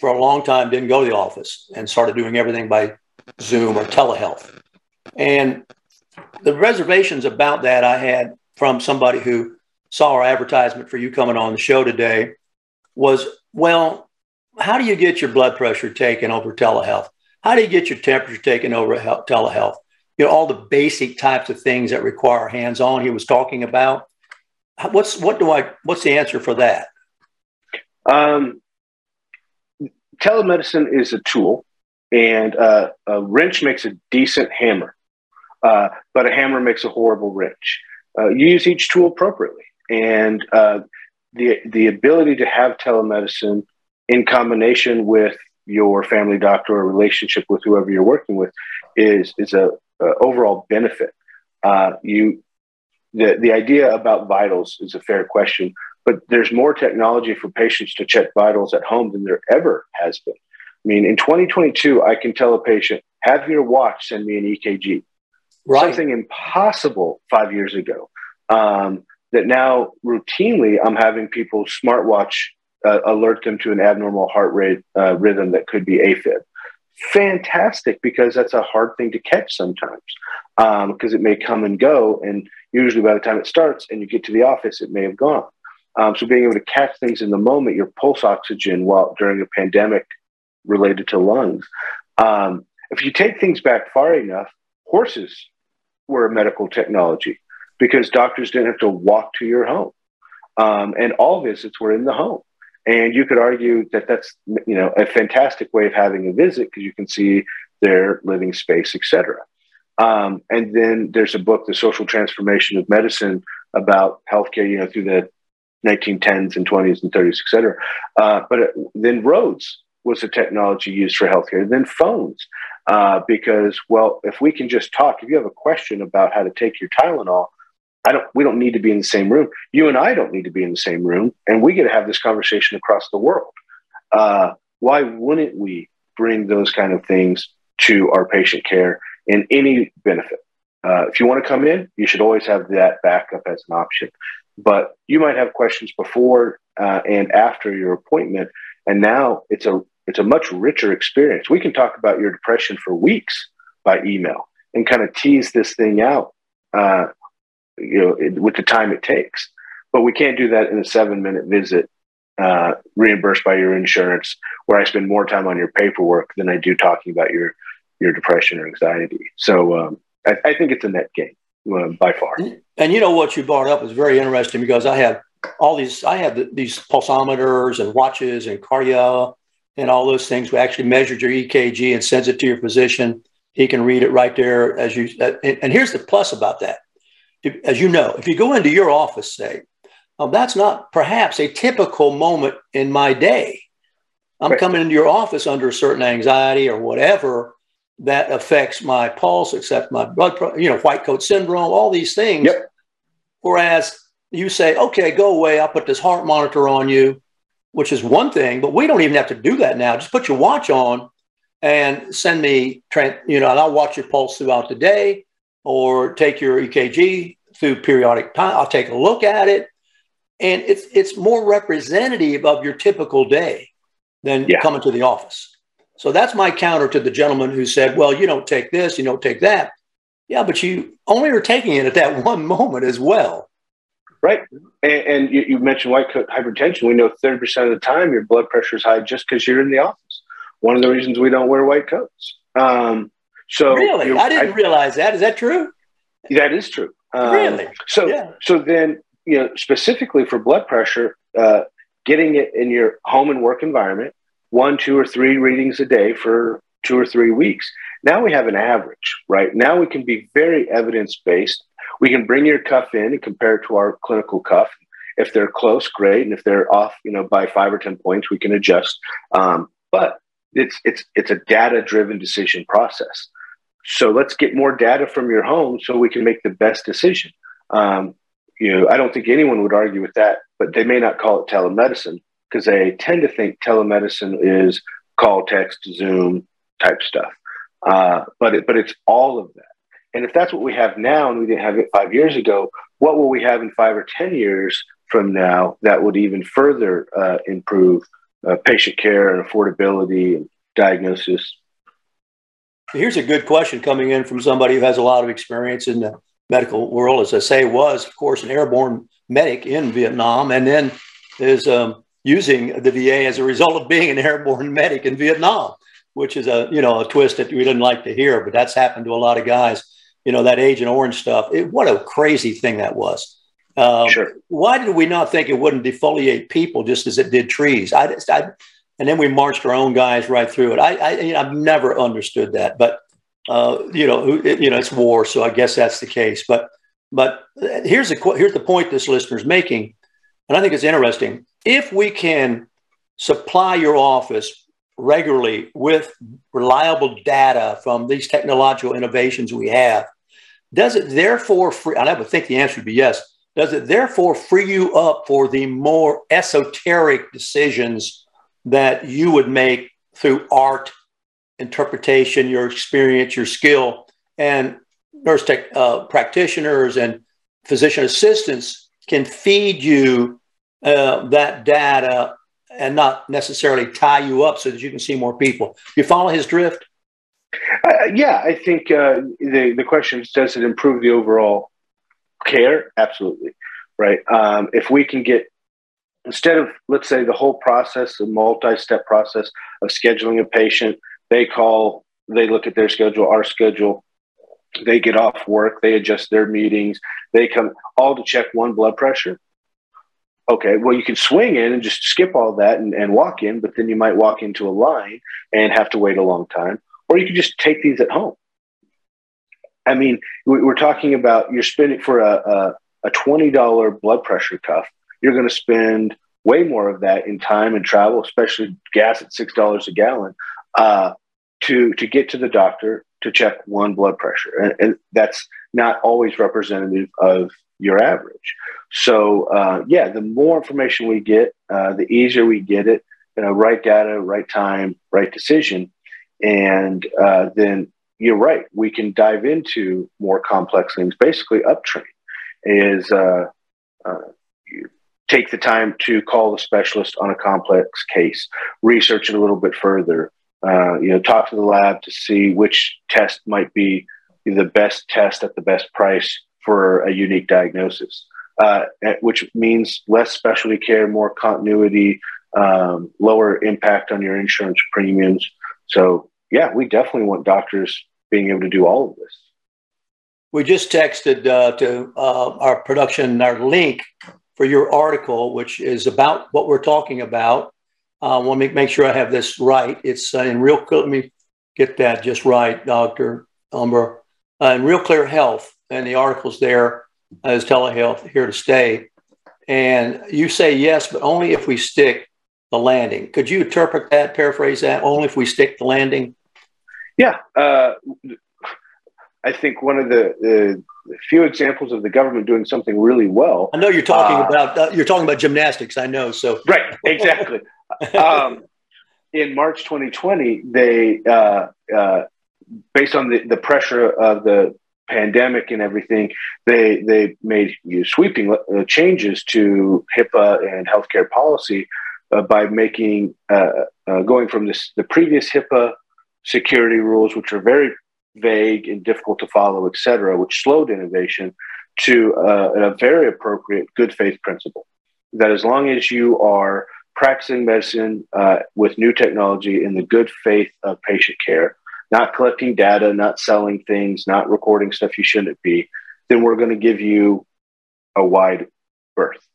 for a long time didn't go to the office and started doing everything by Zoom or telehealth. And the reservations about that I had from somebody who saw our advertisement for you coming on the show today was well, how do you get your blood pressure taken over telehealth? How do you get your temperature taken over telehealth? You know, all the basic types of things that require hands on he was talking about. What's what do I what's the answer for that?
Um, telemedicine is a tool and uh, a wrench makes a decent hammer, uh, but a hammer makes a horrible wrench. Uh, you use each tool appropriately, and uh, the the ability to have telemedicine in combination with your family doctor or relationship with whoever you're working with is is a, a overall benefit. Uh, you the the idea about vitals is a fair question, but there's more technology for patients to check vitals at home than there ever has been. I mean, in 2022, I can tell a patient, have your watch send me an EKG. Right. Something impossible five years ago. Um, that now routinely I'm having people smartwatch uh, alert them to an abnormal heart rate uh, rhythm that could be AFib. Fantastic, because that's a hard thing to catch sometimes because um, it may come and go. And usually by the time it starts and you get to the office, it may have gone. Um, so being able to catch things in the moment, your pulse oxygen while during a pandemic related to lungs. Um, if you take things back far enough, horses were a medical technology because doctors didn't have to walk to your home. Um, and all visits were in the home. And you could argue that that's you know a fantastic way of having a visit because you can see their living space, etc. Um, and then there's a book, The Social Transformation of Medicine, about healthcare, you know, through the 1910s and 20s and 30s, et cetera. Uh, but then roads was the technology used for healthcare, then phones. Uh, because, well, if we can just talk, if you have a question about how to take your Tylenol, I don't. We don't need to be in the same room. You and I don't need to be in the same room, and we get to have this conversation across the world. Uh, why wouldn't we bring those kind of things to our patient care in any benefit? Uh, if you want to come in, you should always have that backup as an option. But you might have questions before uh, and after your appointment, and now it's a it's a much richer experience. We can talk about your depression for weeks by email and kind of tease this thing out, uh, you know, it, with the time it takes. But we can't do that in a seven minute visit, uh, reimbursed by your insurance, where I spend more time on your paperwork than I do talking about your your depression or anxiety. So um, I, I, think it's a net gain uh, by far.
And you know what you brought up is very interesting because I have all these I have these pulsometers and watches and cardio and all those things. We actually measured your EKG and sends it to your physician. He can read it right there as you. Uh, and here's the plus about that. As you know, if you go into your office, say, oh, that's not perhaps a typical moment in my day. I'm right. coming into your office under a certain anxiety or whatever that affects my pulse, except my blood, you know, white coat syndrome, all these things. Yep. Whereas you say, okay, go away. I'll put this heart monitor on you, which is one thing, but we don't even have to do that now. Just put your watch on and send me, you know, and I'll watch your pulse throughout the day or take your EKG through periodic time. I'll take a look at it. And it's, it's more representative of your typical day than yeah. coming to the office. So that's my counter to the gentleman who said, well, you don't take this, you don't take that. Yeah, but you only are taking it at that one moment as well.
Right. And, and you, you, mentioned white coat hypertension. We know 30% of the time your blood pressure is high just because you're in the office. One of the reasons we don't wear white coats. Um, so
really, I didn't I, realize that. Is that true?
That is true.
Um, really?
So, yeah. so then, you know, specifically for blood pressure, uh, getting it in your home and work environment, one, two, or three readings a day for two or three weeks. Now we have an average, right? Now we can be very evidence based we can bring your cuff in and compare it to our clinical cuff. If they're close, great, and if they're off, you know, by five or ten points, we can adjust. Um, but it's it's it's a data driven decision process. So let's get more data from your home so we can make the best decision. Um, you know, I don't think anyone would argue with that, but they may not call it telemedicine because they tend to think telemedicine is call, text, Zoom type stuff. Uh, but it, but it's all of that. And if that's what we have now and we didn't have it five years ago, what will we have in five or 10 years from now that would even further uh, improve uh, patient care and affordability and diagnosis?
Here's a good question coming in from somebody who has a lot of experience in the medical world. As I say, was, of course, an airborne medic in Vietnam and then is um, using the VA as a result of being an airborne medic in Vietnam, which is a, you know, a twist that we didn't like to hear, but that's happened to a lot of guys you know, that Agent Orange stuff. It, what a crazy thing that was. Um, sure. Why did we not think it wouldn't defoliate people just as it did trees? I, I and then we marched our own guys right through it. I, I you know, I've never understood that, but uh, you know, it, you know, it's war, so I guess that's the case. But but here's the here's the point this listener's making, and I think it's interesting. If we can supply your office regularly with reliable data from these technological innovations we have, does it therefore free, and I would think the answer would be yes, does it therefore free you up for the more esoteric decisions that you would make through art, interpretation, your experience, your skill, and nurse tech uh, practitioners and physician assistants can feed you uh, that data and not necessarily tie you up so that you can see more people. You follow his drift?
Uh, yeah, I think uh, the the question is, does it improve the overall care? Absolutely, right. Um, if we can get instead of let's say the whole process, a multi-step process of scheduling a patient, they call, they look at their schedule, our schedule, they get off work, they adjust their meetings, they come all to check one blood pressure okay, well, you can swing in and just skip all that and, and walk in, but then you might walk into a line and have to wait a long time. Or you can just take these at home. I mean, we're talking about you're spending for a, a, a $20 blood pressure cuff, you're going to spend way more of that in time and travel, especially gas at $6 a gallon, uh, to, to get to the doctor to check one blood pressure. And, and that's not always representative of your average. So uh, yeah, the more information we get, uh, the easier we get it. You know, right data, right time, right decision, and uh, then you're right. We can dive into more complex things. Basically, uptrain is uh, uh, take the time to call the specialist on a complex case, research it a little bit further. Uh, you know, talk to the lab to see which test might be the best test at the best price for a unique diagnosis, uh, which means less specialty care, more continuity, um, lower impact on your insurance premiums. So, yeah, we definitely want doctors being able to do all of this.
We just texted uh, to uh, our production our link for your article, which is about what we're talking about. I want to make, sure I have this right. It's uh, in real. Let me get that just right, Doctor Umbehr. Uh, in Real Clear Health, and the article's there as telehealth here to stay. And you say yes, but only if we stick the landing. Could you interpret that, paraphrase that? Only if we stick the landing.
Yeah, uh, I think one of the, few examples of the government doing something really well.
I know you're talking uh, about uh, you're talking about gymnastics. I know. So
right, exactly. um, in March 2020, they uh, uh, based on the, the pressure of the pandemic and everything, they they made sweeping uh, changes to HIPAA and healthcare policy uh, by making going from this the previous HIPAA security rules, which are very vague and difficult to follow, et cetera, which slowed innovation, to uh, a very appropriate good faith principle. That as long as you are practicing medicine uh, with new technology in the good faith of patient care, not collecting data, not selling things, not recording stuff you shouldn't be, then we're going to give you a wide berth.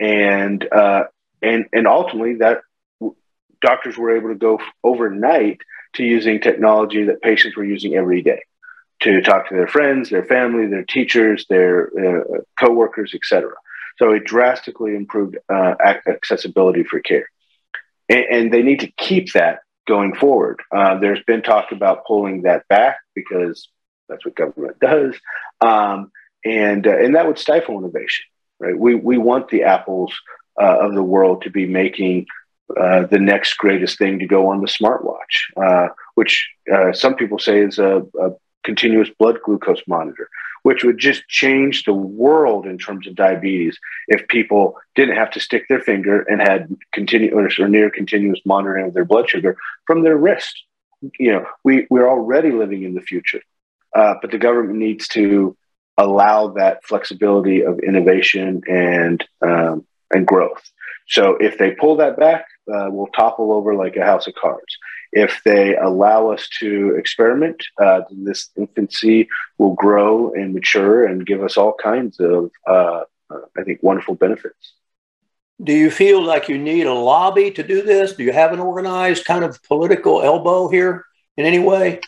And uh, and and ultimately, that doctors were able to go overnight to using technology that patients were using every day to talk to their friends, their family, their teachers, their uh, coworkers, etc. So it drastically improved uh, accessibility for care, and, and, they need to keep that going forward. Uh, there's been talk about pulling that back because that's what government does, um, and uh, and that would stifle innovation. Right? We we want the apples uh, of the world to be making uh, the next greatest thing to go on the smartwatch, uh, which uh, some people say is a, a, continuous blood glucose monitor, which would just change the world in terms of diabetes if people didn't have to stick their finger and had continuous or near continuous monitoring of their blood sugar from their wrist. You know, we, we're already living in the future, uh, but the government needs to allow that flexibility of innovation and um, and growth. So if they pull that back, uh, will topple over like a house of cards. If they allow us to experiment, uh, this infancy will grow and mature and give us all kinds of, uh, uh, I think, wonderful benefits.
Do you feel like you need a lobby to do this? Do you have an organized kind of political elbow here in any way?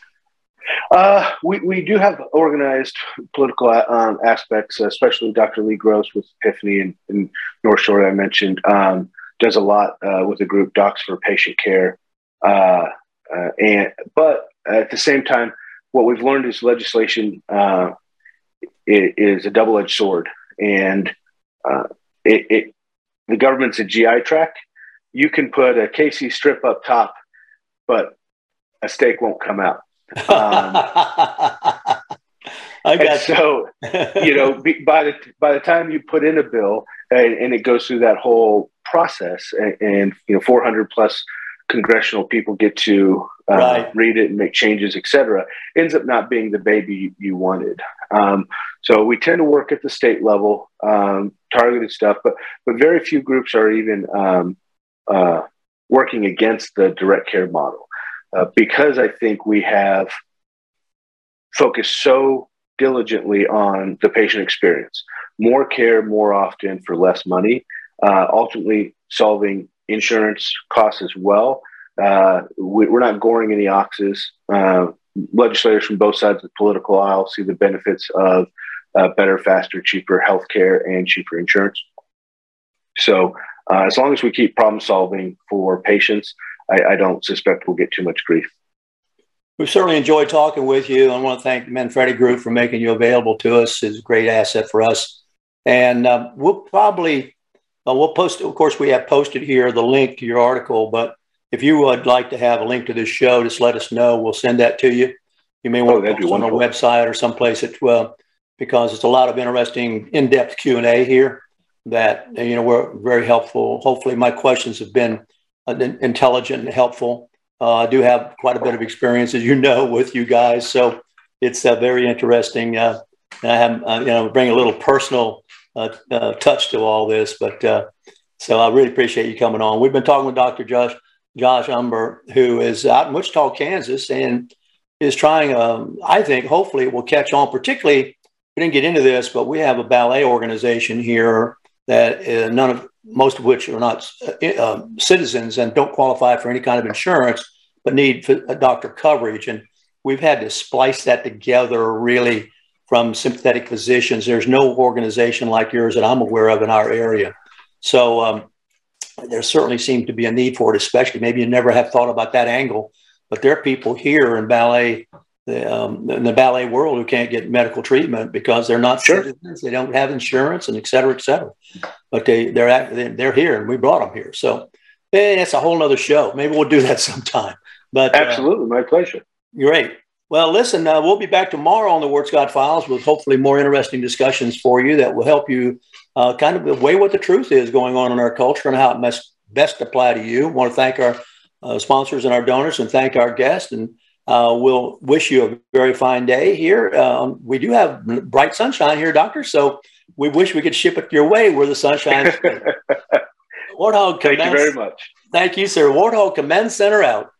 Uh, we, we do have organized political um, aspects, especially Dr. Lee Gross with Epiphany and, and North Shore, I mentioned. Um, does a lot uh, with the group Docs for Patient Care. Uh, uh, and but at the same time, what we've learned is legislation uh, is a double-edged sword, and uh, it, it, the government's a GI track. You can put a KC strip up top, but a steak won't come out. Um, I got so you know by the by the time you put in a bill and, and it goes through that whole process, and, and you know, 400 plus congressional people get to uh, right. read it and make changes, et cetera, ends up not being the baby you wanted. Um, so we tend to work at the state level, um, targeted stuff, but but very few groups are even um, uh, working against the direct care model uh, because I think we have focused so diligently on the patient experience, more care, more often for less money uh, ultimately solving insurance costs as well. Uh, we, are not goring any oxes. Uh, legislators from both sides of the political aisle see the benefits of uh, better, faster, cheaper healthcare and cheaper insurance. So, uh, as long as we keep problem solving for patients, I, I, don't suspect we'll get too much grief.
We've certainly enjoyed talking with you. I want to thank the Manfredi Group for making you available to us. It's a great asset for us. And uh, we'll probably uh, we'll post, of course, we have posted here the link to your article, but if you would like to have a link to this show, just let us know. We'll send that to you. You may want oh, to post on our website or someplace at, well, because it's a lot of interesting in-depth Q&A here that, you know, we're very helpful. Hopefully my questions have been uh, intelligent and helpful. Uh, I do have quite a bit of experience, as you know, with you guys. So it's uh, very interesting. Uh, I have, uh, you know, bring a little personal uh, uh, touch to all this. But uh, so I really appreciate you coming on. We've been talking with Dr. Josh Josh Umbehr, who is out in Wichita, Kansas, and is trying. Um, I think hopefully it will catch on. Particularly, we didn't get into this, but we have a ballet organization here that uh, none of most of which are not uh, uh citizens and don't qualify for any kind of insurance, but need doctor coverage. And we've had to splice that together really from sympathetic physicians. There's no organization like yours that I'm aware of in our area. So um, there certainly seems to be a need for it, especially maybe you never have thought about that angle, but there are people here in ballet, the, um, in the ballet world who can't get medical treatment because they're not sure. citizens, they don't have insurance, and et cetera, et cetera. But they they're they're here, and we brought them here. So eh, that's a whole other show. Maybe we'll do that sometime. But
uh, absolutely, uh, my pleasure.
Great. Well, listen, uh, we'll be back tomorrow on the Ward Scott Files with hopefully more interesting discussions for you that will help you uh, kind of weigh what the truth is going on in our culture and how it must best apply to you. I want to thank our uh, sponsors and our donors and thank our guests. And uh, we'll wish you a very fine day here. Um, we do have bright sunshine here, Doctor. So we wish we could ship it your way where the sunshine is.
Warthog Thank you very much.
Thank you, sir. Warthog Command Center out.